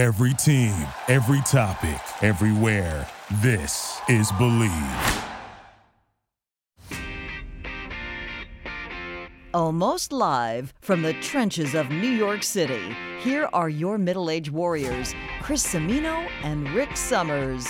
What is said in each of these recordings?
Every team, every topic, everywhere. This is Bleav. Almost live from the trenches of New York City, here are your middle aged warriors, Chris Semino and Rick Summers.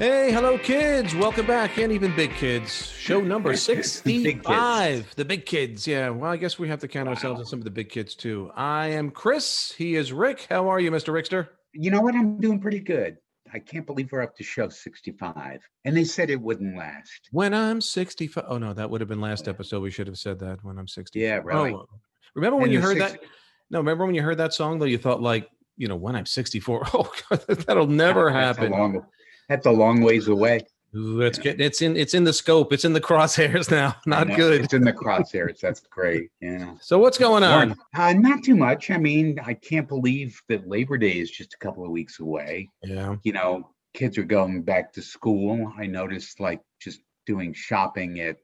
Hey, hello, kids. Welcome back, and even big kids. Show number 65. the big kids. Yeah, well, I guess we have to count ourselves as some of the big kids, too. I am Chris. He is Rick. How are you, Mr. Rickster? You know what? I'm doing pretty good. I can't believe we're up to show 65. And they said it wouldn't last. When I'm 65. Oh, no, that would have been last episode. We should have said that when I'm 60. Yeah, oh, right. Oh, remember when And you heard 60 that? No, remember when you heard that song, though? You thought, like, you know, when I'm 64. Oh, God, that'll never happen. long, that's a long ways away. Let's get it's in it's in the scope. It's in the crosshairs now. Not good. It's in the crosshairs. That's great. Yeah. So what's going on? Uh, not too much. I mean, I can't believe that Labor Day is just a couple of weeks away. Yeah. You know, kids are going back to school. I noticed like just doing shopping at,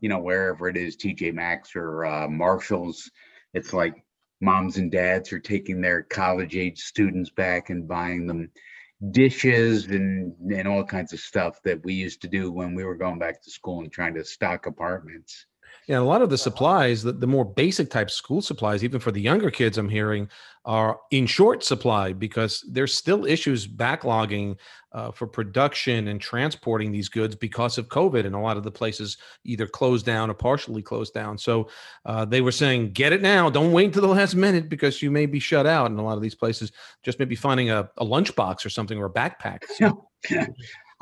you know, wherever it is, TJ Maxx or uh, Marshalls. It's like moms and dads are taking their college age students back and buying them dishes and and all kinds of stuff that we used to do when we were going back to school and trying to stock apartments. Yeah, a lot of the supplies, the, the more basic type school supplies, even for the younger kids, I'm hearing, are in short supply because there's still issues backlogging uh, for production and transporting these goods because of COVID. And a lot of the places either closed down or partially closed down. So uh, they were saying, get it now. Don't wait until the last minute because you may be shut out. And a lot of these places just maybe finding a, a lunchbox or something or a backpack. So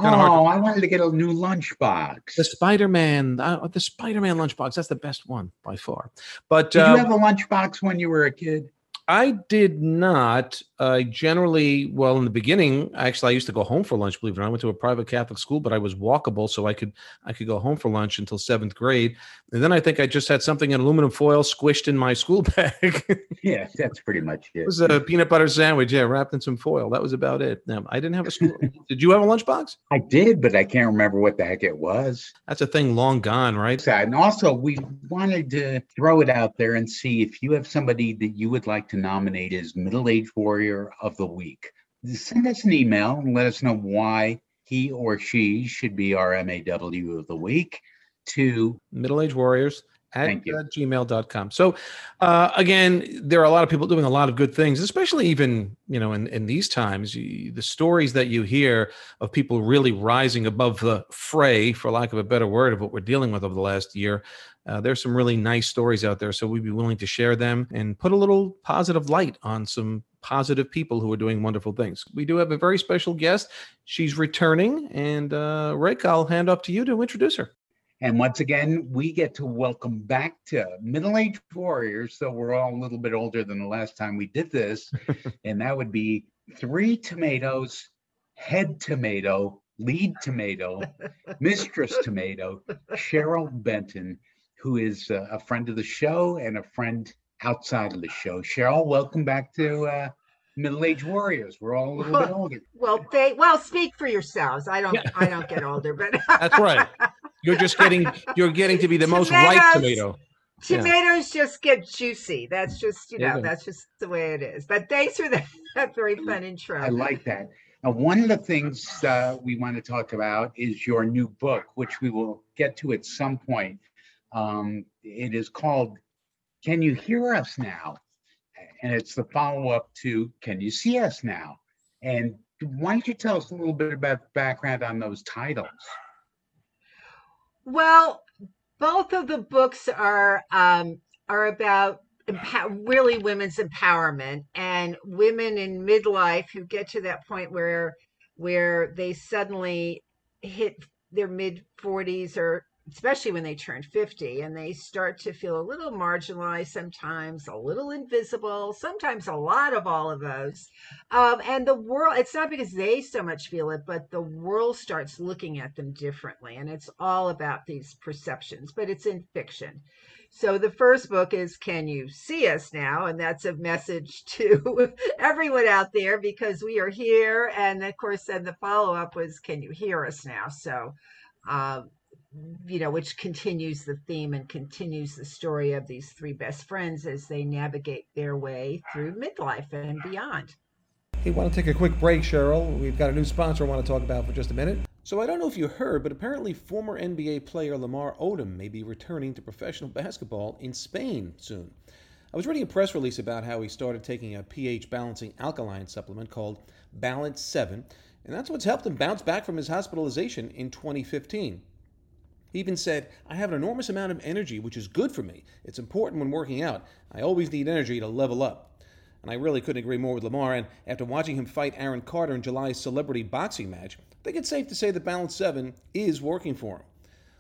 Kinda to- I wanted to get a new lunchbox. the Spider-Man, uh, the Spider-Man lunchbox, that's the best one by far. But Did uh, you have a lunchbox when you were a kid? I did not. I generally, well, in the beginning, actually, I used to go home for lunch. Believe it or not, I went to a private Catholic school, but I was walkable, so I could I could go home for lunch until seventh grade. And then I think I just had something in aluminum foil squished in my school bag. Yeah, that's pretty much it. It was a peanut butter sandwich, yeah, wrapped in some foil. That was about it. No, I didn't have a school. did you have a lunchbox? I did, but I can't remember what the heck it was. That's a thing long gone, right? And also, we wanted to throw it out there and see if you have somebody that you would like to nominate as middle aged warrior of the week. Send us an email and let us know why he or she should be our MAW of the week to middle-aged warriors at uh, gmail.com so uh, again there are a lot of people doing a lot of good things especially even you know in, in these times you, the stories that you hear of people really rising above the fray for lack of a better word of what we're dealing with over the last year uh, there's some really nice stories out there so we'd be willing to share them and put a little positive light on some positive people who are doing wonderful things we do have a very special guest she's returning and uh, rick i'll hand off to you to introduce her And once again, we get to welcome back to middle aged warriors. So we're all a little bit older than the last time we did this. and that would be three tomatoes, head tomato, lead tomato, mistress tomato, Cheryl Benton, who is uh, a friend of the show and a friend outside of the show. Cheryl, welcome back to uh, middle aged warriors. We're all a little bit older. Well, they well speak for yourselves. I don't I don't get older, but That's right. You're just getting you're getting to be the most ripe Tomatoes. tomato. Yeah. tomatoes just get juicy. That's just you know go. that's just the way it is. But thanks for that, that very fun intro. I like that. Now, one of the things uh, we want to talk about is your new book, which we will get to at some point. Um, it is called Can You Hear Us Now? And it's the follow up to Can You See Us Now? And why don't you tell us a little bit about the background on those titles? Well, both of the books are um, are about empower, really women's empowerment and women in midlife who get to that point where where they suddenly hit their mid 40s or especially when they turn 50 and they start to feel a little marginalized sometimes a little invisible sometimes a lot of all of those. Um, and the world it's not because they so much feel it but the world starts looking at them differently and it's all about these perceptions but it's in fiction. So the first book is can you see us now? And that's a message to everyone out there because we are here. And of course then the follow-up was can you hear us now? So um, you know, which continues the theme and continues the story of these three best friends as they navigate their way through midlife and beyond. Hey, want to take a quick break, Cheryl? We've got a new sponsor I want to talk about for just a minute. So I don't know if you heard, but apparently former NBA player Lamar Odom may be returning to professional basketball in Spain soon. I was reading a press release about how he started taking a pH balancing alkaline supplement called Balance 7, and that's what's helped him bounce back from his hospitalization in 2015. He even said, I have an enormous amount of energy, which is good for me. It's important when working out. I always need energy to level up. And I really couldn't agree more with Lamar. And after watching him fight Aaron Carter in July's celebrity boxing match, I think it's safe to say that Balance 7 is working for him.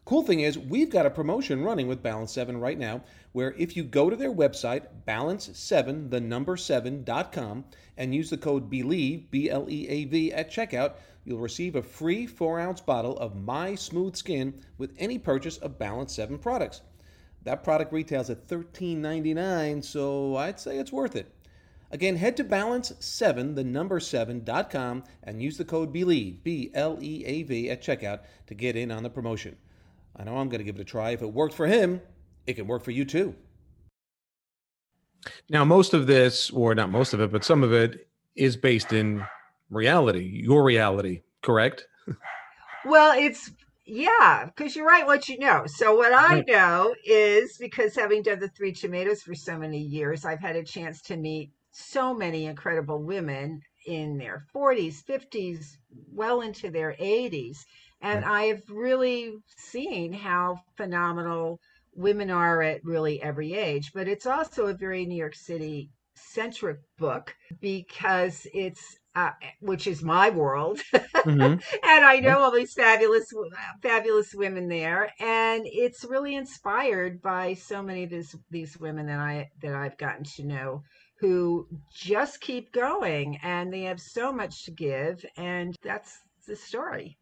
Cool thing is, we've got a promotion running with Balance 7 right now, where if you go to their website, balance7, the number 7.com, and use the code BLEAV, B L E A V, at checkout, you'll receive a free 4 ounce bottle of My Smooth Skin with any purchase of Balance 7 products. That product retails at $13.99, so I'd say it's worth it. Again, head to balance7, the number 7.com, and use the code BLEAV, B L E A V, at checkout to get in on the promotion. I know I'm going to give it a try. If it worked for him, it can work for you too. Now, most of this, or not most of it, but some of it is based in reality, your reality, correct? Well, it's yeah, because you're right what you know. So what I mm. know is because having done the three tomatoes for so many years, I've had a chance to meet so many incredible women in their 40s, 50s, well into their 80s. And mm. I've really seen how phenomenal women are at really every age. But it's also a very New York City centric book because it's uh, which is my world Mhm. and I know all these fabulous, fabulous women there, and it's really inspired by so many of these these women that I that I've gotten to know, who just keep going, and they have so much to give, and that's the story.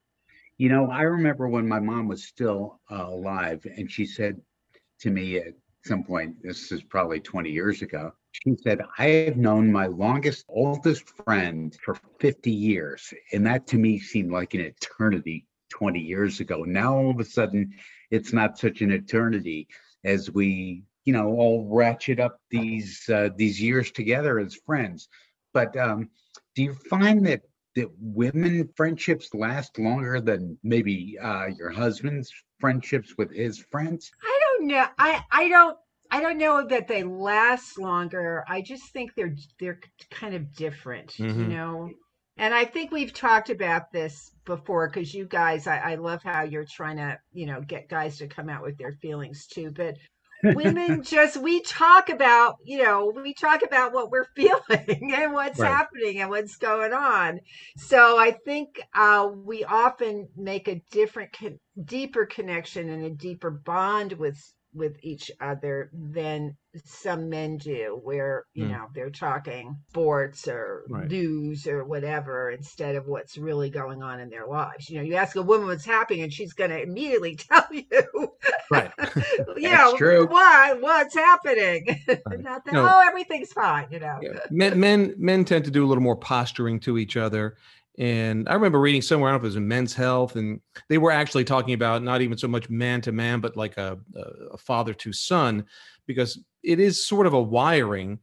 You know, I remember when my mom was still uh, alive, and she said to me at some point, this is probably 20 years ago, she said, I have known my longest, oldest friend for 50 years. And that to me seemed like an eternity 20 years ago. Now, all of a sudden, it's not such an eternity as we, you know, all ratchet up these uh, these years together as friends. But um, do you find that that women friendships last longer than maybe uh, your husband's friendships with his friends? I don't know. I I don't. I don't know that they last longer. I just think they're they're kind of different, you Mhm. know. And I think we've talked about this before because you guys, I, I love how you're trying to, you know, get guys to come out with their feelings too. But women just we talk about, you know, we talk about what we're feeling and what's Right. happening and what's going on. So I think uh, we often make a different, con- deeper connection and a deeper bond with with each other than some men do, where you Mm. know they're talking sports or Right. news or whatever instead of what's really going on in their lives. You know, you ask a woman what's happening, and she's going to immediately tell you, Right. you know, true. what what's happening. Not that No. oh, everything's fine. You know. Yeah. Men, men men tend to do a little more posturing to each other. And I remember reading somewhere, I don't know if it was in Men's Health, and they were actually talking about not even so much man to man, but like a, a, a father to son, because it is sort of a wiring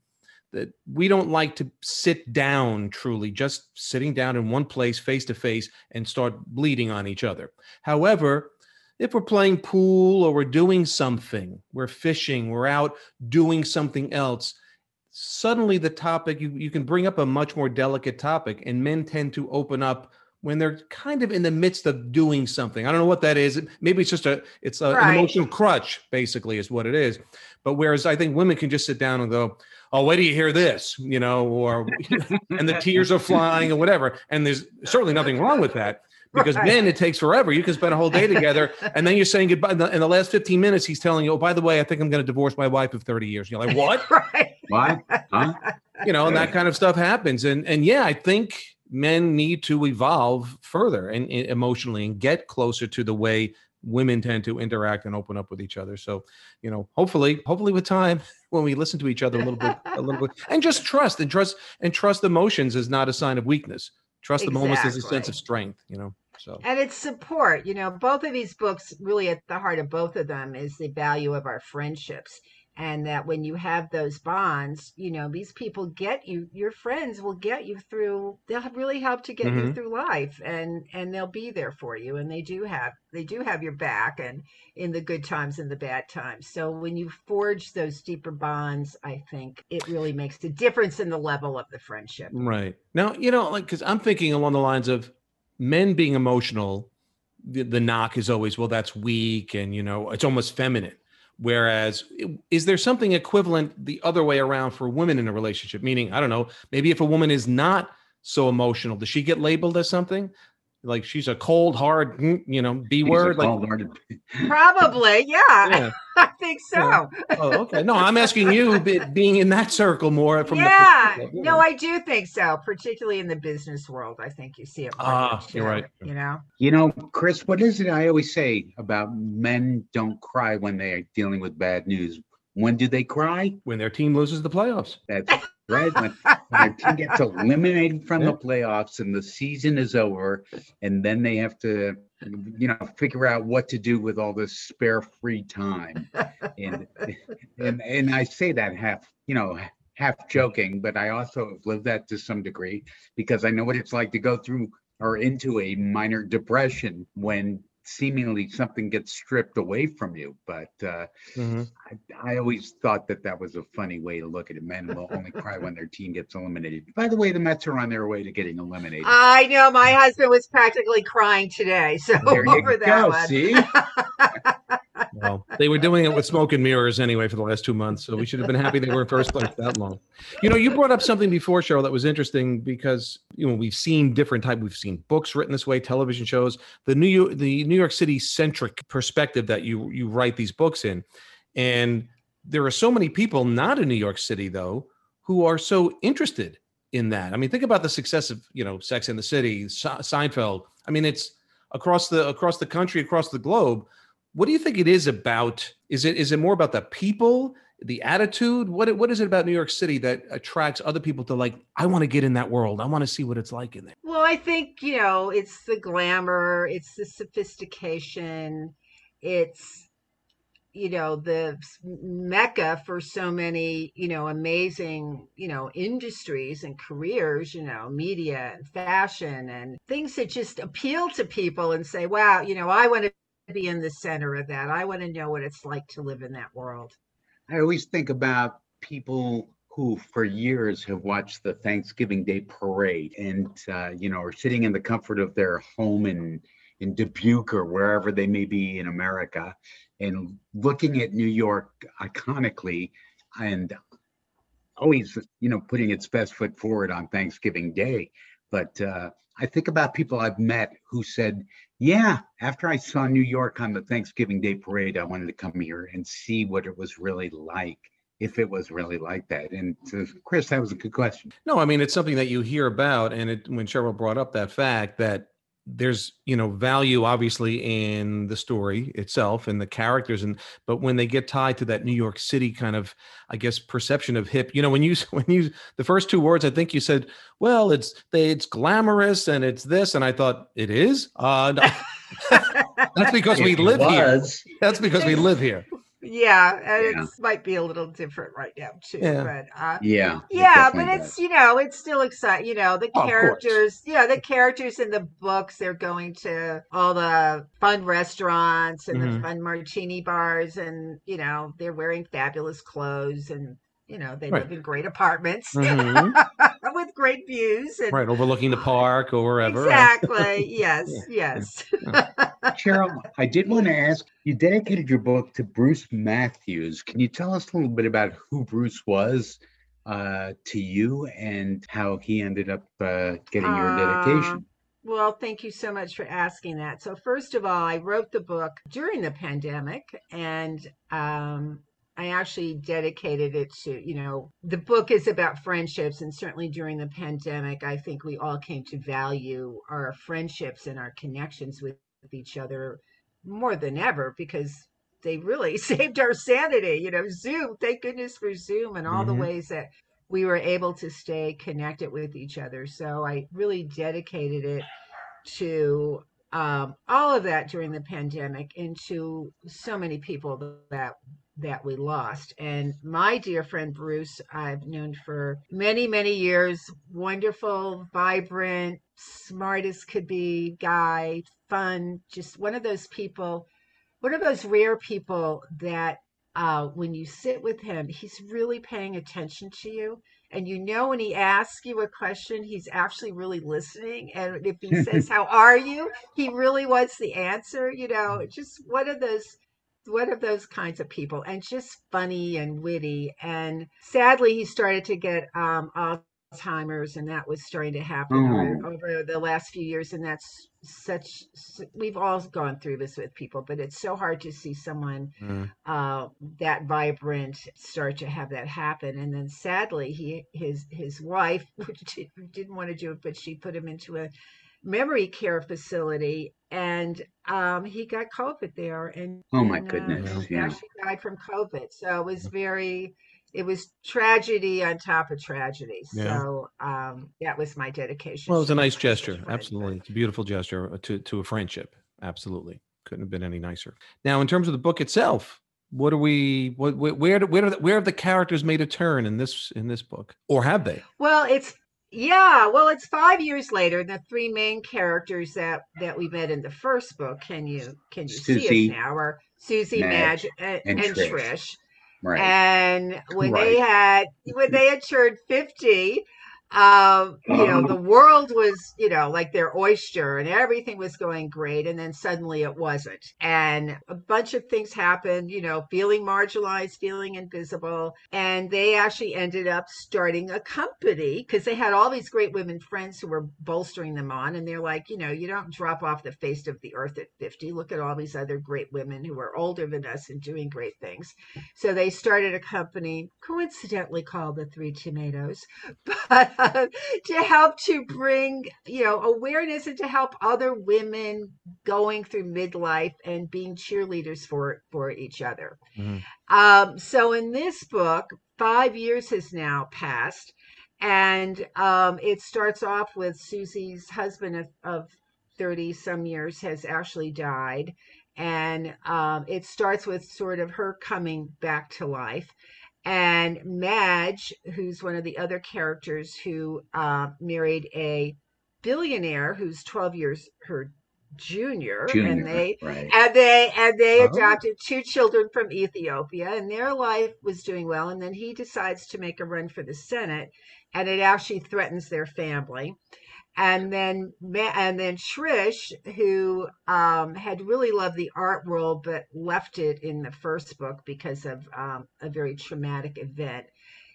that we don't like to sit down truly, just sitting down in one place face to face and start bleeding on each other. However, if we're playing pool or we're doing something, we're fishing, we're out doing something else, suddenly the topic you, you can bring up a much more delicate topic and men tend to open up when they're kind of in the midst of doing something. I don't know what that is. Maybe it's just a it's a, Right. an emotional crutch basically is what it is. But whereas i think women can just sit down and go oh wait do you hear this you know or and the tears are flying or whatever. And there's certainly nothing wrong with that because Right. men it takes forever. You can spend a whole day together and then you're saying goodbye. In the, in the last 15 minutes he's telling you oh by the way i think i'm going to divorce my wife of 30 years. You're like what? Right. Why? Huh? you know, and that kind of stuff happens. And and yeah, I think men need to evolve further and, and emotionally and get closer to the way women tend to interact and open up with each other. So, you know, hopefully, hopefully with time, when we listen to each other a little bit, a little bit, and just trust and trust and trust emotions is not a sign of weakness. Trust the moments is a sense of strength. You know, so and it's support you know both of these books really at the heart of both of them is the value of our friendships and that when you have those bonds you know these people get you your friends will get you through they'll really help to get Mhm. you through life and and they'll be there for you and they do have they do have your back and in the good times and the bad times so when you forge those deeper bonds i think it really makes a difference in the level of the friendship Right. Now, you know, like, because I'm thinking along the lines of men being emotional, the, the knock is always, well, that's weak and, you know, it's almost feminine. Whereas, is there something equivalent the other way around for women in a relationship? Meaning, I don't know, maybe if a woman is not so emotional, does she get labeled as something? Like she's a cold, hard, mm, you know, B He's word. Like, probably yeah, yeah. i think so Yeah. Oh, okay. No, I'm asking you, being in that circle more from yeah the. perspective, no i do think so particularly in the business world i think you see it more Ah, than you're two, right. you know You know, Chris, what is it I always say about men don't cry when they are dealing with bad news? When do they cry? when their team loses the playoffs. That's right. When, when team gets eliminated from the playoffs and the season is over, and then they have to, you know, figure out what to do with all this spare free time. And and and I say that half, you know, half joking, but I also have lived that to some degree because I know what it's like to go through or into a minor depression when seemingly something gets stripped away from you. But uh, I, I always thought that that was a funny way to look at it. Men will only cry when their team gets eliminated. By the way, the Mets are on their way to getting eliminated. I know my husband was practically crying today, so there you over that go. one. See, Well, they were doing it with smoke and mirrors anyway for the last two months, so we should have been happy they were in first place that long. You know, you brought up something before, Cheryl, that was interesting because you know we've seen different type. We've seen books written this way, television shows, the New York, the New York City centric perspective that you you write these books in, and there are so many people not in New York City though who are so interested in that. I mean, think about the success of you know Sex in the City, Se- Seinfeld. I mean, it's across the across the country, across the globe. What do you think it is about? Is it is it more about the people, the attitude? What what is it about New York City that attracts other people to like? I want to get in that world. I want to see what it's like in there. Well, I think, you know, it's the glamour, it's the sophistication, it's, you know, the mecca for so many, you know, amazing, you know, industries and careers, you know, media and fashion and things that just appeal to people and say, wow, you know, I want to be in the center of that. I want to know what it's like to live in that world. I always think about people who, for years, have watched the Thanksgiving Day parade, and uh, you know, are sitting in the comfort of their home in in Dubuque or wherever they may be in America, and looking at New York iconically, and always, you know, putting its best foot forward on Thanksgiving Day. But uh, I think about people I've met who said, yeah, after I saw New York on the Thanksgiving Day parade, I wanted to come here and see what it was really like, if it was really like that. And so, Chris, that was a good question. No, I mean it's something that you hear about, and it, when Cheryl brought up that fact that there's you know value obviously in the story itself and the characters, and but when they get tied to that New York City kind of, I guess, perception of hip, you know, when you when you the first two words, I think you said, well, it's they it's glamorous and it's this, and I thought it is. Uh, no. that's because we live here. That's because we live here. Yeah, and Yeah. it might be a little different right now too. Yeah. But uh, Yeah. it yeah, but definitely it's you know it's still exciting. You know the Oh, of course. characters. Yeah, the characters in the books. They're going to all the fun restaurants and Mhm. the fun martini bars, and you know they're wearing fabulous clothes, and you know they Right. live in great apartments Mhm. with great views. And right, overlooking the park or wherever. Exactly. Yes. Yes. Cheryl, I did want to ask you dedicated your book to Bruce Matthews. Can you tell us a little bit about who Bruce was uh, to you and how he ended up uh, getting your Uh, dedication? Well, thank you so much for asking that. So, first of all, I wrote the book during the pandemic, and um, I actually dedicated it to, you know, the book is about friendships. And certainly during the pandemic, I think we all came to value our friendships and our connections with each other more than ever because they really saved our sanity. You know, Zoom, thank goodness for Zoom and all Mhm. the ways that we were able to stay connected with each other. So I really dedicated it to um, all of that during the pandemic and to so many people that that we lost. And my dear friend Bruce, I've known for many, many years, wonderful, vibrant, smart as could be guy, fun, just one of those people, one of those rare people that uh, when you sit with him, he's really paying attention to you. And you know, when he asks you a question, he's actually really listening. And if he says, How are you? He really wants the answer. You know, just one of those one of those kinds of people and just funny and witty. And sadly, he started to get um, Alzheimer's, and that was starting to happen over, over, the last few years. And that's such, we've all gone through this with people, but it's so hard to see someone mm. uh, that vibrant start to have that happen. And then sadly, he, his, his wife, didn't want to do it, but she put him into a memory care facility and um, he got COVID there. And oh my and, goodness, uh, yeah, she died from COVID. So it was very, it was tragedy on top of tragedy. Yeah. So um, that was my dedication. Well, it was a nice gesture. Absolutely, it's a beautiful gesture uh, to to a friendship. Absolutely, couldn't have been any nicer. Now, in terms of the book itself, what are we what where where where, where have the characters made a turn in this in this book or have they well it's yeah, well, it's five years later. The three main characters that that we met in the first book. Can you can you Susie, see it now? Are Susie, Madge, Madge and, and, and Trish. Trish. Right. And when right. they had when they had turned fifty, um, you know, the world was, you know, like their oyster and everything was going great. And then suddenly it wasn't. And a bunch of things happened, you know, feeling marginalized, feeling invisible. And they actually ended up starting a company because they had all these great women friends who were bolstering them on. And they're like, you know, you don't drop off the face of the earth at 50. Look at all these other great women who are older than us and doing great things. So they started a company coincidentally called the Three Tomatoes. But to help to bring you know awareness and to help other women going through midlife and being cheerleaders for for each other mm-hmm. um, so in this book five years has now passed and um, it starts off with susie's husband of, of 30 some years has actually died and um, it starts with sort of her coming back to life and Madge, who's one of the other characters who uh, married a billionaire who's 12 years her junior, junior and they right. and they and they oh. adopted two children from Ethiopia and their life was doing well and then he decides to make a run for the Senate and it actually threatens their family and then and then Trish, who um, had really loved the art world but left it in the first book because of um, a very traumatic event,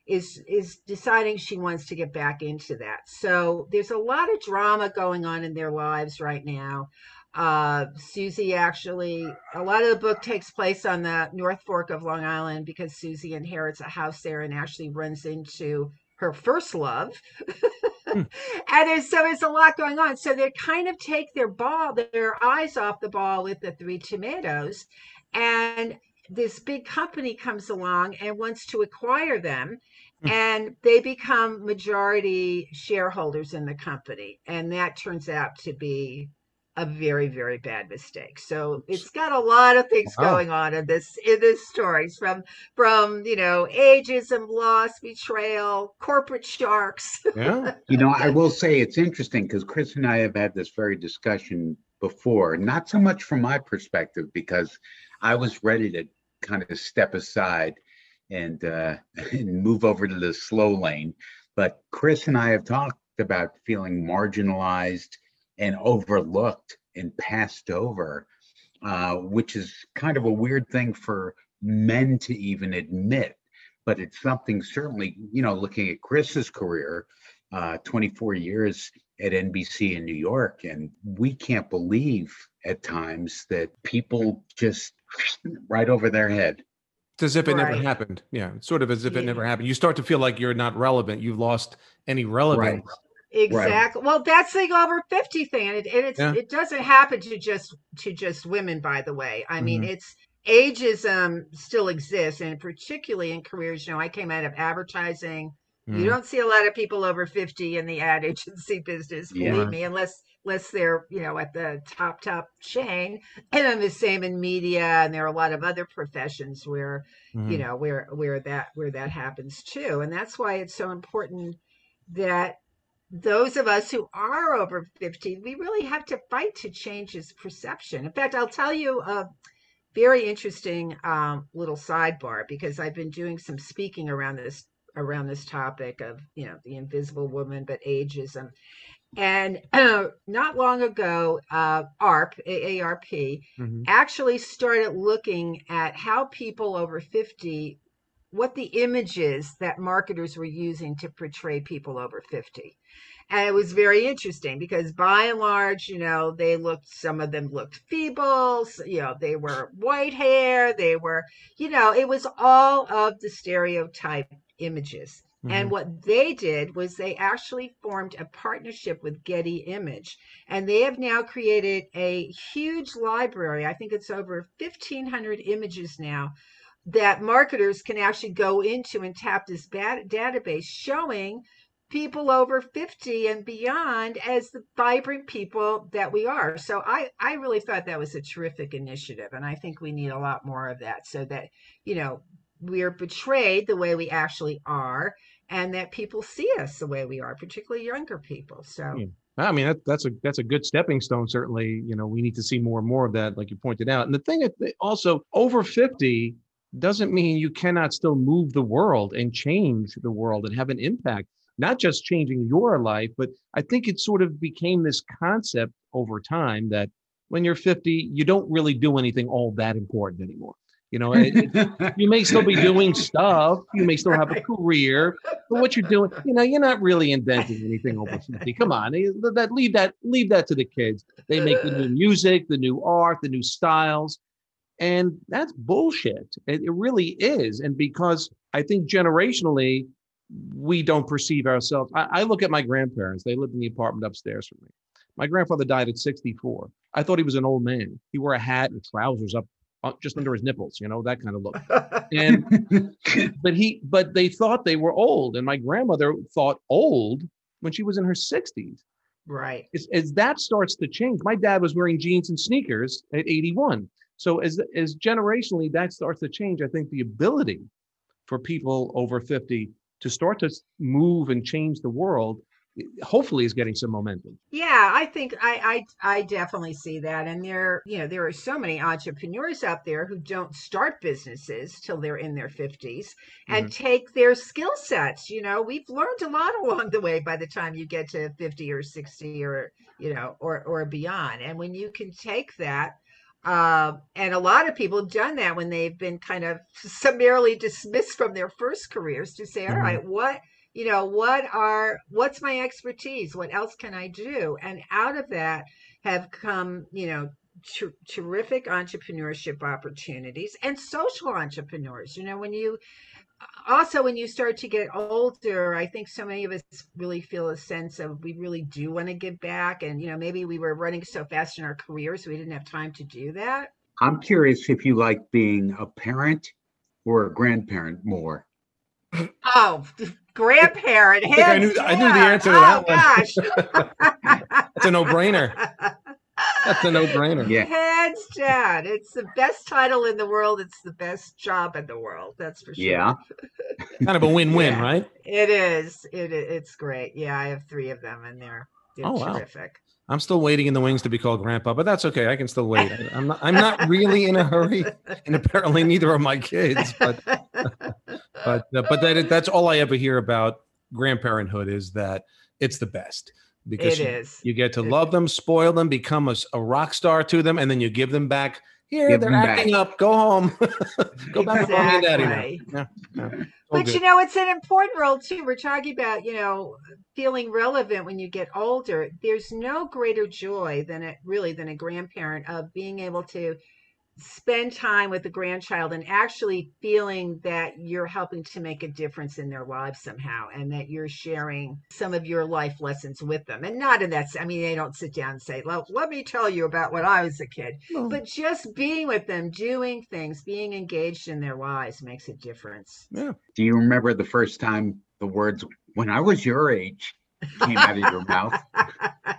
is is deciding she wants to get back into that. So there's a lot of drama going on in their lives right now. Uh, Susie actually, a lot of the book takes place on the North Fork of Long Island because Susie inherits a house there and actually runs into her first love. Hmm. and there's so there's a lot going on. So they kind of take their ball, their eyes off the ball with the three tomatoes. And this big company comes along and wants to acquire them. Hmm. And they become majority shareholders in the company. And that turns out to be a very very bad mistake. So it's got a lot of things wow. going on in this in this stories from from you know ageism loss betrayal corporate sharks. Yeah. You know i will say it's interesting because chris and i have had this very discussion before not so much from my perspective because i was ready to kind of step aside and uh and move over to the slow lane. But chris and i have talked about feeling marginalized and overlooked and passed over, uh, which is kind of a weird thing for men to even admit. But it's something certainly, you know, looking at Chris's career, uh, 24 years at NBC in New York, and we can't believe at times that people just right over their head. It's as if it right. never happened. Yeah, it's sort of as if yeah. it never happened. You start to feel like you're not relevant. You've lost any relevance. Right. Exactly. Right. Well, that's the over 50 thing. And, it, and it's, yeah. it doesn't happen to just, to just women, by the way. I mm-hmm. mean, it's ageism still exists and particularly in careers, you know, I came out of advertising, You Mm. don't see a lot of people over 50 in the ad agency business, Yeah. believe me, unless unless they're, you know, at the top top chain. And I'm the same in media and there are a lot of other professions where, Mhm. you know, where where that where that happens too. And that's why it's so important that those of us who are over 50, we really have to fight to change his perception. In fact, I'll tell you a very interesting um, little sidebar because I've been doing some speaking around this around this topic of you know the invisible woman but ageism and not long ago uh, arp aarp Mhm. actually started looking at how people over 50 what the images that marketers were using to portray people over 50 and it was very interesting because by and large you know they looked some of them looked feeble s- you know they were white hair they were you know it was all of the stereotype images Mhm. and what they did was they actually formed a partnership with Getty Image. And they have now created a huge library. I think it's over 1,500 images now that marketers can actually go into and tap this bat- database showing people over 50 and beyond as the vibrant people that we are. So I, I really thought that was a terrific initiative. And I think we need a lot more of that so that, you know, we're betrayed the way we actually are and that people see us the way we are, particularly younger people. So Yeah. I mean, that, that's a that's a good stepping stone. Certainly, you know, we need to see more and more of that, like you pointed out. And the thing that also over fifty doesn't mean you cannot still move the world and change the world and have an impact. Not just changing your life, but I think it sort of became this concept over time that when you're 50, you don't really do anything all that important anymore. You know, it, it- you may still be doing stuff, you may still have a career, but what you're doing, you know, you're not really inventing anything over 50. Come on, eh, that leave that leave that to the kids. They make the new music, the new art, the new styles, and that's bullshit. It, it really is. And because I think generationally, we don't perceive ourselves. I, I look at my grandparents; they lived in the apartment upstairs from me. My grandfather died at 64. I thought he was an old man. He wore a hat and trousers up uh, just under his nipples, you know, that kind of look. And but he but they thought they were old and my grandmother thought old when she was in her 60s right. as, as that starts to change my dad was wearing jeans and sneakers at 81 so as as generationally that starts to change i think the ability for people over 50 to start to move and change the world hopefully is getting some momentum Yeah, I think I, I I definitely see that. And there, you know, there are so many entrepreneurs out there who don't start businesses till they're in their 50s and mm-hmm. take their skill sets. You know, we've learned a lot along the way by the time you get to 50 or 60 or, you know, or or beyond. And when you can take that uh, and a lot of people have done that when they've been kind of summarily dismissed from their first careers to say, all Mhm. right, what you know what are what's my expertise? What else can i do? And out of that have come you know ter- terrific entrepreneurship opportunities and social entrepreneurs. You know when you also when you start to get older i think so many of us really feel a sense of we really do want to give back. And you know maybe we were running so fast in our careers we didn't have time to do that. I'm curious if you like being a parent or a grandparent more. oh grandparent think I knew- I knew the answer to that oh, gosh. It's a no-brainer. that's a no-brainer Yeah. Hands down. It's the best title in the world. It's the best job in the world. That's for sure. Yeah. kind of a win-win Yeah. right It is. It, it's great. Yeah, I have three of them and they're, they're Oh, wow. I'm still waiting in the wings to be called grandpa, but that's okay. I can still wait. I- I'm not. I'm not really in a hurry, and apparently neither are my kids. But but uh, but that that's all I ever hear about grandparenthood is that it's the best because It you, is. you get to love them, spoil them, become a rock star to them, and then you give them back. Here Give they're acting up. Go home. Go back to mommy and daddy. Exactly. Yeah, yeah. But good. you know, it's an important role too. We're talking about, you know, feeling relevant when you get older. There's no greater joy than it really than a grandparent of being able to spend time with the grandchild and actually feeling that you're helping to make a difference in their lives somehow and that you're sharing some of your life lessons with them and not in that i mean they don't sit down and say well let me tell you about when i was a kid but just being with them doing things being engaged in their lives makes a difference Yeah. Do you remember the first time the words "when I was your age" came out of your mouth?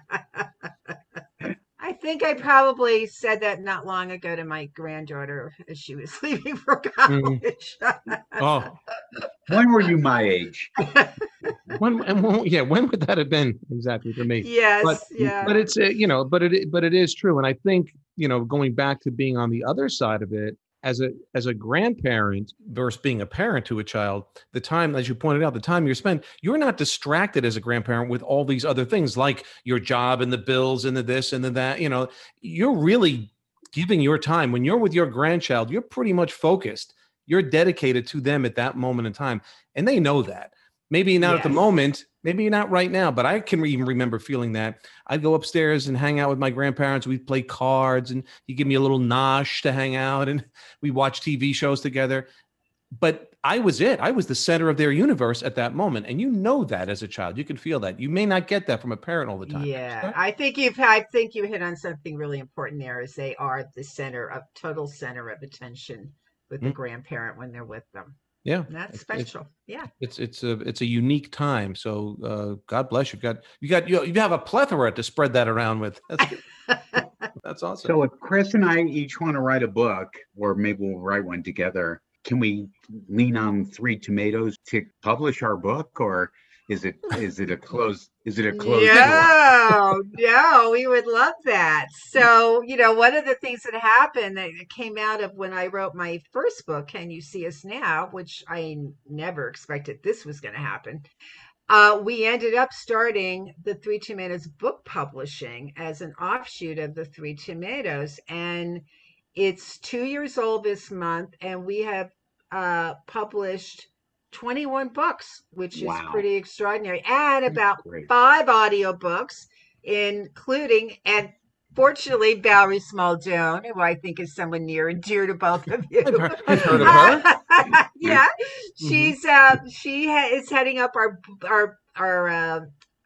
I think I probably said that not long ago to my granddaughter as she was leaving for college. Oh, When were you my age? when and when, yeah, when would that have been exactly for me? yes, But yeah. but it's uh, you know, but it but it is true, and I think you know, going back to being on the other side of it as a as a grandparent versus being a parent to a child, the time, as you pointed out, the time you're spent, you're not distracted as a grandparent with all these other things like your job and the bills and the this and the that. You know, you're really giving your time when you're with your grandchild. You're pretty much focused. You're dedicated to them at that moment in time, and they know that. Maybe not at the moment, maybe not right now, but I can even remember feeling that. I'd go upstairs and hang out with my grandparents. We'd play cards and he'd give me a little nosh to hang out and we watch TV shows together. But I was it. I was the center of their universe at that moment. And you know that as a child. You can feel that. You may not get that from a parent all the time. Yeah, I think you've I think you hit on something really important there is they are the center of total center of attention with the Mm. grandparent when they're with them. Yeah. And that's It's- it's- special. yeah. It's it's a it's a unique time. So uh, God bless you. Got you got you, you have a plethora to spread that around with. That's. That's awesome. So if Chris and I each want to write a book, or maybe we'll write one together, can we lean on Three Tomatoes to publish our book, or is it is it a closed is it a closed door? No, no, we would love that. So, you know, one of the things that happened that came out of when I wrote my first book, Can You See Us Now, which I never expected this was going to happen. Uh, we ended up starting the Three Tomatoes book publishing as an offshoot of the Three Tomatoes. And it's two years old this month, and we have uh, published 21 books, which is pretty extraordinary, and about Great. five audiobooks, including and fortunately Valerie Smaldone, who I think is someone near and dear to both of you. I've heard- I've heard of her. yeah, she's uh, she ha- is heading up our our our uh,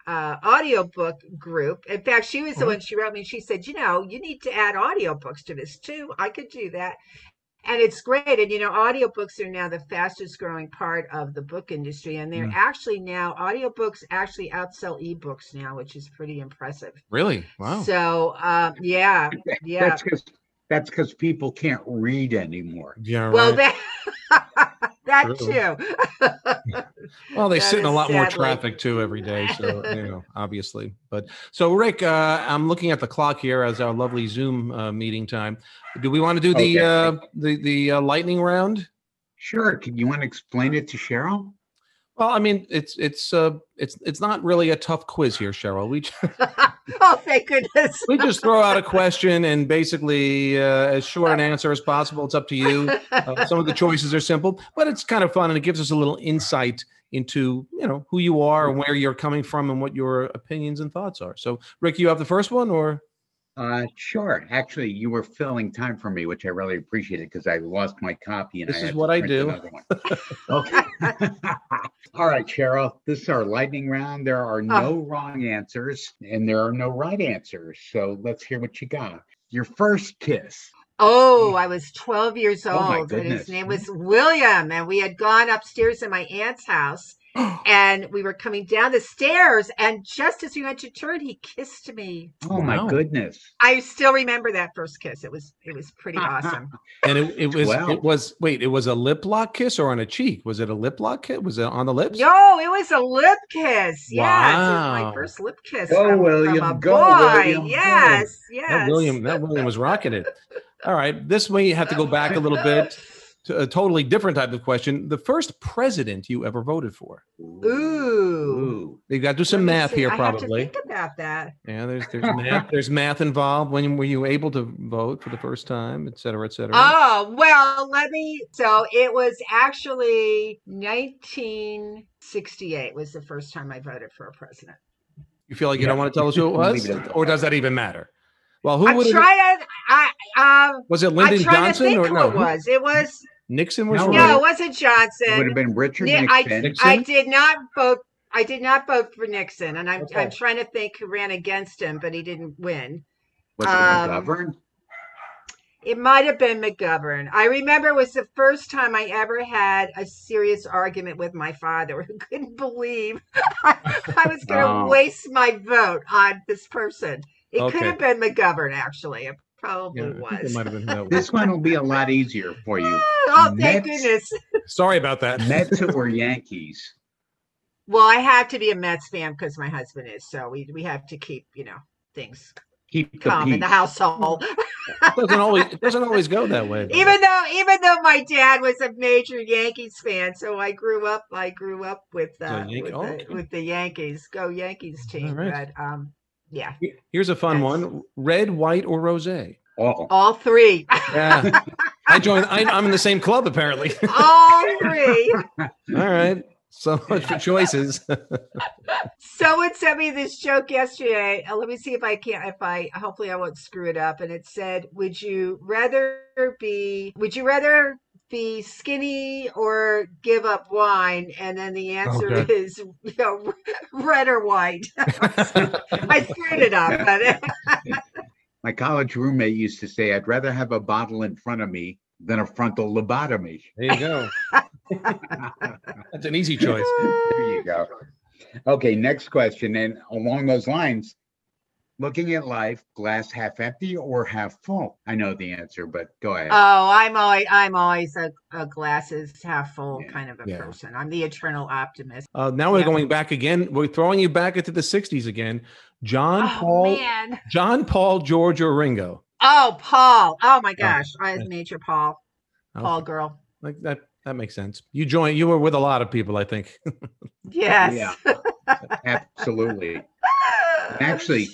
uh, audiobook group. In fact, she was the Mhm. one she wrote me. She said, you know, you need to add audiobooks to this too. I could do that. And it's great. And, you know, audiobooks are now the fastest growing part of the book industry. And they're Mm. actually now, audiobooks actually outsell ebooks now, which is pretty impressive. really? Wow. So, um, yeah, yeah. That's because that's because people can't read anymore. yeah. well, right. that, that True. too. Well, they That sit in a is lot more traffic too every day, so you know, obviously. But so, Rick, uh, I'm looking at the clock here as our lovely Zoom uh, meeting time. Do we want to do the Okay. uh, the the uh, lightning round? Sure. Can you want to explain it to Cheryl? Well, I mean, it's it's uh, it's it's not really a tough quiz here, Cheryl. We just, oh, thank goodness. we just throw out a question and basically uh, as short an answer as possible. It's up to you. Uh, some of the choices are simple, but it's kind of fun and it gives us a little insight into you know who you are and where you're coming from and what your opinions and thoughts are. So, Rick, you have the first one, or Uh, sure. Actually, you were filling time for me, which I really appreciated because I lost my copy. And This I is what I do. okay. All right, Cheryl. This is our lightning round. There are Ah. no wrong answers and there are no right answers. So let's hear what you got. Your first kiss. Oh, I was 12 years old, Oh, my old, and his name was William. And we had gone upstairs in my aunt's house, and we were coming down the stairs. And just as we went to turn, he kissed me. Oh my Wow. goodness. I still remember that first kiss. It was it was pretty awesome. and it, it was Wow. it was wait, it was a lip lock kiss or on a cheek? Was it a lip lock kiss? Was it on the lips? No, it was a lip kiss. Yes, it was Wow. my first lip kiss. Go, from, William, from a go, boy. William, yes, yes. That William, that William was rocking it. All right, this way you have to go back a little bit to a totally different type of question. The first president you ever voted for? Ooh. Ooh. You got to do some math see. here, I have to probably. think about that. Yeah, there's there's math there's math involved. When were you able to vote for the first time, et cetera, et cetera? Oh, well, let me. So it was actually 1968 was the first time I voted for a president. you feel like you yeah. don't want to tell us who it was, it at that. or does that even matter? Well, who I'm would trying to. I um, Was it I'm Lyndon Johnson to think or who no? it was. It was Nixon was No, right. it wasn't Johnson. It Johnson. would have been Richard Yeah, I- Nixon. Nixon? I did not vote. I did not vote for Nixon, and I'm Okay. I'm trying to think who ran against him, but he didn't win. Was it um, McGovern? It might have been McGovern. I remember it was the first time I ever had a serious argument with my father who couldn't believe I, I was going to Oh. waste my vote on this person. It Okay. could have been McGovern, actually. It probably Yeah, I it was. might have been that This one will be a lot easier for you. oh, thank Mets. goodness. Sorry about that. Mets or Yankees? Well, I have to be a Mets fan because my husband is, so we we have to keep you know things Keep the calm in the household. It doesn't always it doesn't always go that way. though. even though even though my dad was a major Yankees fan, so I grew up I grew up with uh, Yankee- with, oh, the, okay. with the Yankees. Go Yankees team! right. But um, yeah, Here's a fun Yes. one: red, white, or rosé. All. all three, Yeah, I joined. I, I'm in the same club apparently. all three. All right, so much for choices. Someone sent me this joke yesterday. Uh, let me see if I can't. If I hopefully I won't screw it up. And it said, "Would you rather be? Would you rather be skinny or give up wine?" And then the answer Okay. is, you know, red or white. I screwed it up, but My college roommate used to say, I'd rather have a bottle in front of me than a frontal lobotomy. There you go. That's an easy choice. There you go. Okay, next question. And along those lines, looking at life, glass half empty or half full? I know the answer, but go ahead. oh, I'm always I'm always a, a glasses half full Yeah. kind of a Yeah. person. I'm the eternal optimist. Uh, now we're Yeah. going back again. We're throwing you back into the '60s again. John Oh Paul, man. John Paul, George, or Ringo. Oh, Paul. Oh my gosh. I was major Paul. Okay, Paul girl. Like that. That makes sense. You joined. You were with a lot of people, I think. Yes. Yeah. Absolutely. Actually,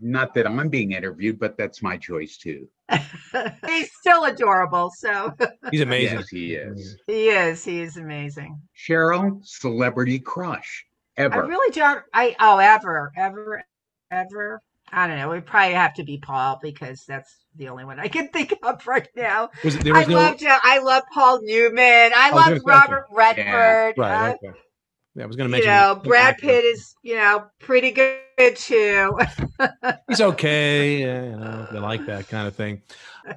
not that I'm being interviewed, but that's my choice too. He's still adorable. So He's amazing. Yes, he is. he is. He is amazing. Cheryl, celebrity crush ever? I really don't. I oh ever ever ever. I don't know. We probably have to be Paul because that's the only one I can think of right now. Was, there I was no loved. Uh, I love Paul Newman. I was love Robert Redford. right. uh, okay. Yeah, I was going to you mention. know, Brad Pitt is you know pretty good too. He's okay. Yeah, you know, you like that kind of thing.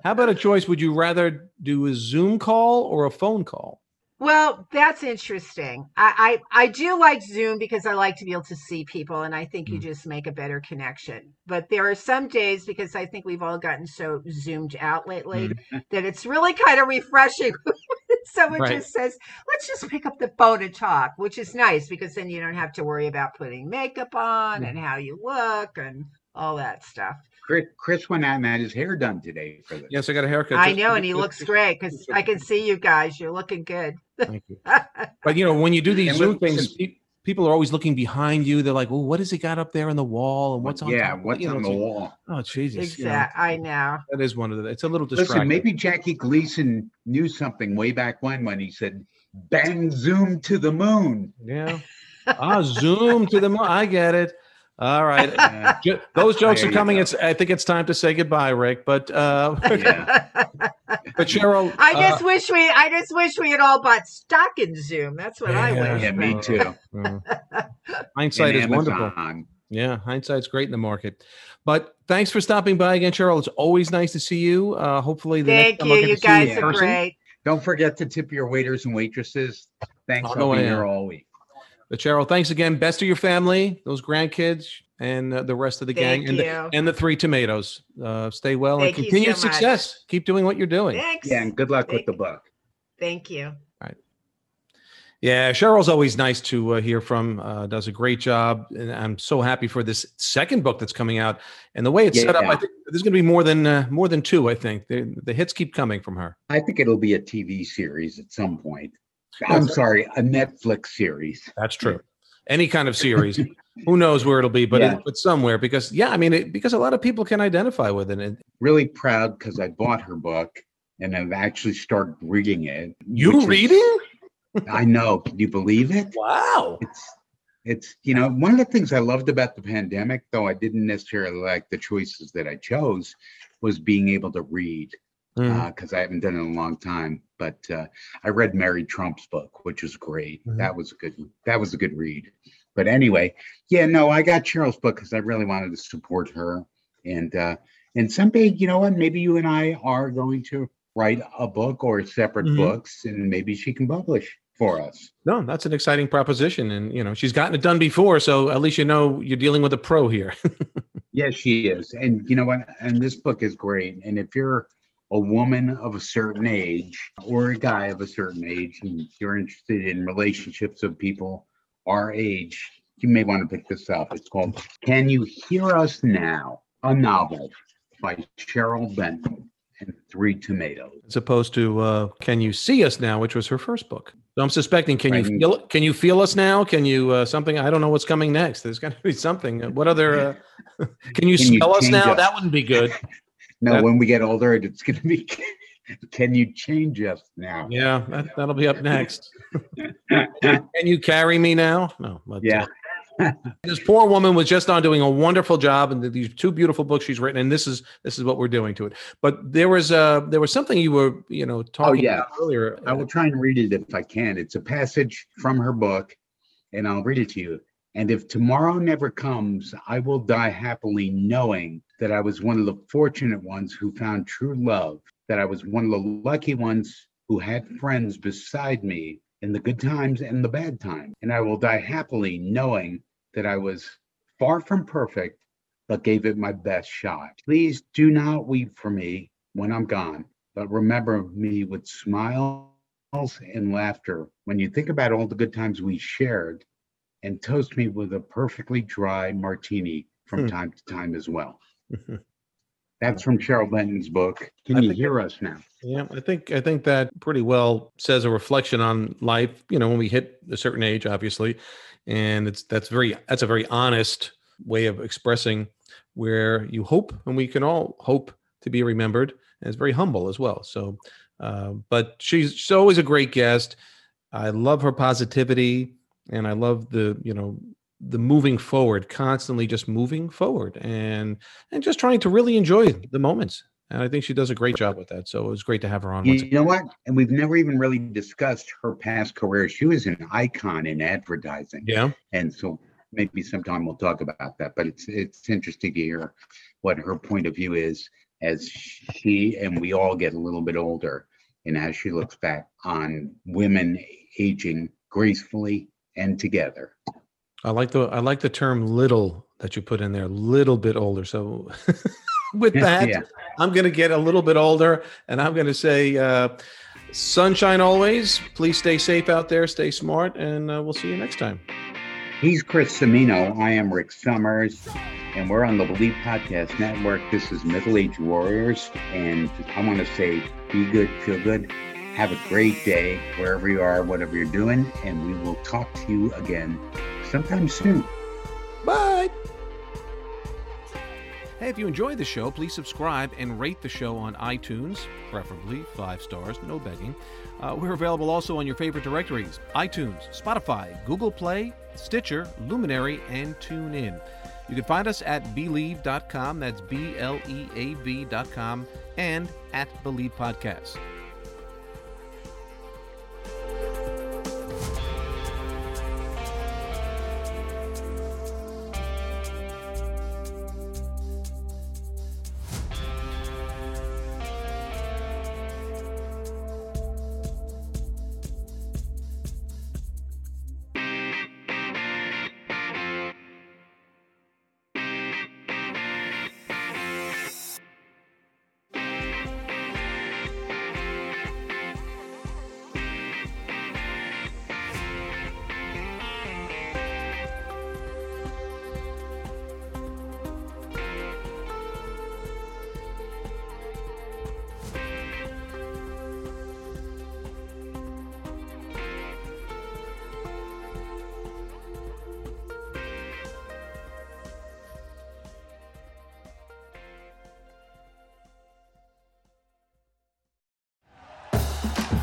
How about a choice? Would you rather do a Zoom call or a phone call? Well, that's interesting. I, I I do like Zoom because I like to be able to see people, and I think you Mm. just make a better connection. But there are some days because I think we've all gotten so zoomed out lately that it's really kind of refreshing. when Someone Right. just says, "Let's just pick up the phone and talk," which is nice because then you don't have to worry about putting makeup on and how you look and all that stuff. Chris, Chris went out and had his hair done today for this. Yes, I got a haircut. I know, and he looks great because I can see you guys. You're looking good. Thank you. But you know, when you do these And Zoom things, pe- people are always looking behind you. They're like, "Well, what has he got up there on the wall? And what's on yeah, top?" what's you on it's the like, wall? Oh, Jesus! you know, I know. that is one of the. It's a little distracting. Listen, maybe Jackie Gleason knew something way back when when he said, "Bang zoom to the moon." Yeah. Ah, Zoom to the. moon. I get it. All right. Uh, Those jokes There are coming. It's. I think it's time to say goodbye, Rick. But uh, yeah. but Cheryl, I uh, just wish we I just wish we had all bought stock in Zoom. That's what I Yeah. wish. yeah, me too. uh, hindsight And is wonderful. Amazon. Yeah, hindsight's great in the market. But thanks for stopping by again, Cheryl. It's always nice to see you. Uh, hopefully, the Thank next time I'll you. get You to see you are person. great. Don't forget to tip your waiters and waitresses. Thanks. On I'll be here all week. But Cheryl, thanks again. Best of your family, those grandkids, and uh, the rest of the Thank gang, and the, and the three tomatoes. Uh, stay well Thank and you continued so much. success. Keep doing what you're doing. Thanks. Yeah, and good luck with the book. Thank you. All right. Yeah, Cheryl's always nice to uh, hear from. Uh, does a great job, and I'm so happy for this second book that's coming out. And the way it's set up, I think there's going to be more than uh, more than two. I think the, the hits keep coming from her. I think it'll be a TV series at some point. I'm sorry, a Netflix series. That's true. Any kind of series, who knows where it'll be, but Yeah. it, but somewhere because yeah, I mean, it, because a lot of people can identify with it. And Really proud because I bought her book and I've actually started reading it. you is- reading? I know. Can you believe it? Wow. It's it's you know one of the things I loved about the pandemic, though I didn't necessarily like the choices that I chose, was being able to read Mm. because I haven't done it in a long time. But uh, I read Mary Trump's book, which was great. Mhm. That was a good. That was a good read. But anyway, yeah, no, I got Cheryl's book because I really wanted to support her. And uh, and someday, you know what? Maybe you and I are going to write a book or separate Mhm. books, and maybe she can publish for us. No, that's an exciting proposition, and you know she's gotten it done before, so at least you know you're dealing with a pro here. Yes, she is. And you know what? And this book is great. And if you're a woman of a certain age or a guy of a certain age and you're interested in relationships of people our age, you may want to pick this up. It's called Can You Hear Us Now? A novel by Cheryl Benton and Three Tomatoes. As opposed to uh, "Can You See Us Now," which was her first book. So I'm suspecting "Can You Feel Can You Feel Us Now?" Can you uh, something? I don't know what's coming next. There's got to be something. What other? Uh, can you Can you smell us now? us? That wouldn't be good. No, That- when we get older, it's going to be Can You Change Us Now? Yeah, that, that'll be up next. Can you carry me now? No. uh, Yeah. this poor woman was just on doing a wonderful job, and these two beautiful books she's written, and this is this is what we're doing to it. But there was uh there was something you were you know talking yeah. about earlier. I will try and read it if I can. It's a passage from her book, and I'll read it to you. And if tomorrow never comes, I will die happily knowing that I was one of the fortunate ones who found true love, that I was one of the lucky ones who had friends beside me in the good times and the bad times. And I will die happily knowing that I was far from perfect, but gave it my best shot. Please do not weep for me when I'm gone, but remember me with smiles and laughter when you think about all the good times we shared and toast me with a perfectly dry martini from Hmm. time to time as well. That's from Cheryl Benton's book. Can I you hear us now? Yeah, I think I think that pretty well says a reflection on life. You know, when we hit a certain age, obviously, and it's that's very that's a very honest way of expressing where you hope, and we can all hope to be remembered. And it's very humble as well. So, uh, but she's she's always a great guest. I love her positivity, and I love the you know the moving forward, constantly just moving forward, and and just trying to really enjoy the moments. And I think she does a great job with that. So it was great to have her on. You, know what? And we've never even really discussed her past career. She was an icon in advertising. Yeah. And so maybe sometime we'll talk about that. But it's it's interesting to hear what her point of view is as she and we all get a little bit older and as she looks back on women aging gracefully and together. I like the I like the term little that you put in there, little bit older. So with that, Yeah. I'm gonna get a little bit older and I'm gonna say uh sunshine always. Please stay safe out there, stay smart, and uh, we'll see you next time. He's Chris Semino. I am Rick Summers, and we're on the Bleav Podcast Network. This is Middle Age Warriors, and I want to say be good, feel good, have a great day wherever you are, whatever you're doing, and we will talk to you again sometime soon. Bye. Hey, if you enjoyed the show, please subscribe and rate the show on iTunes, preferably five stars, no begging. Uh, we're available also on your favorite directories iTunes, Spotify, Google Play, Stitcher, Luminary, and TuneIn. You can find us at Bleav.com, that's B L E A V.com, and at Bleav Podcasts.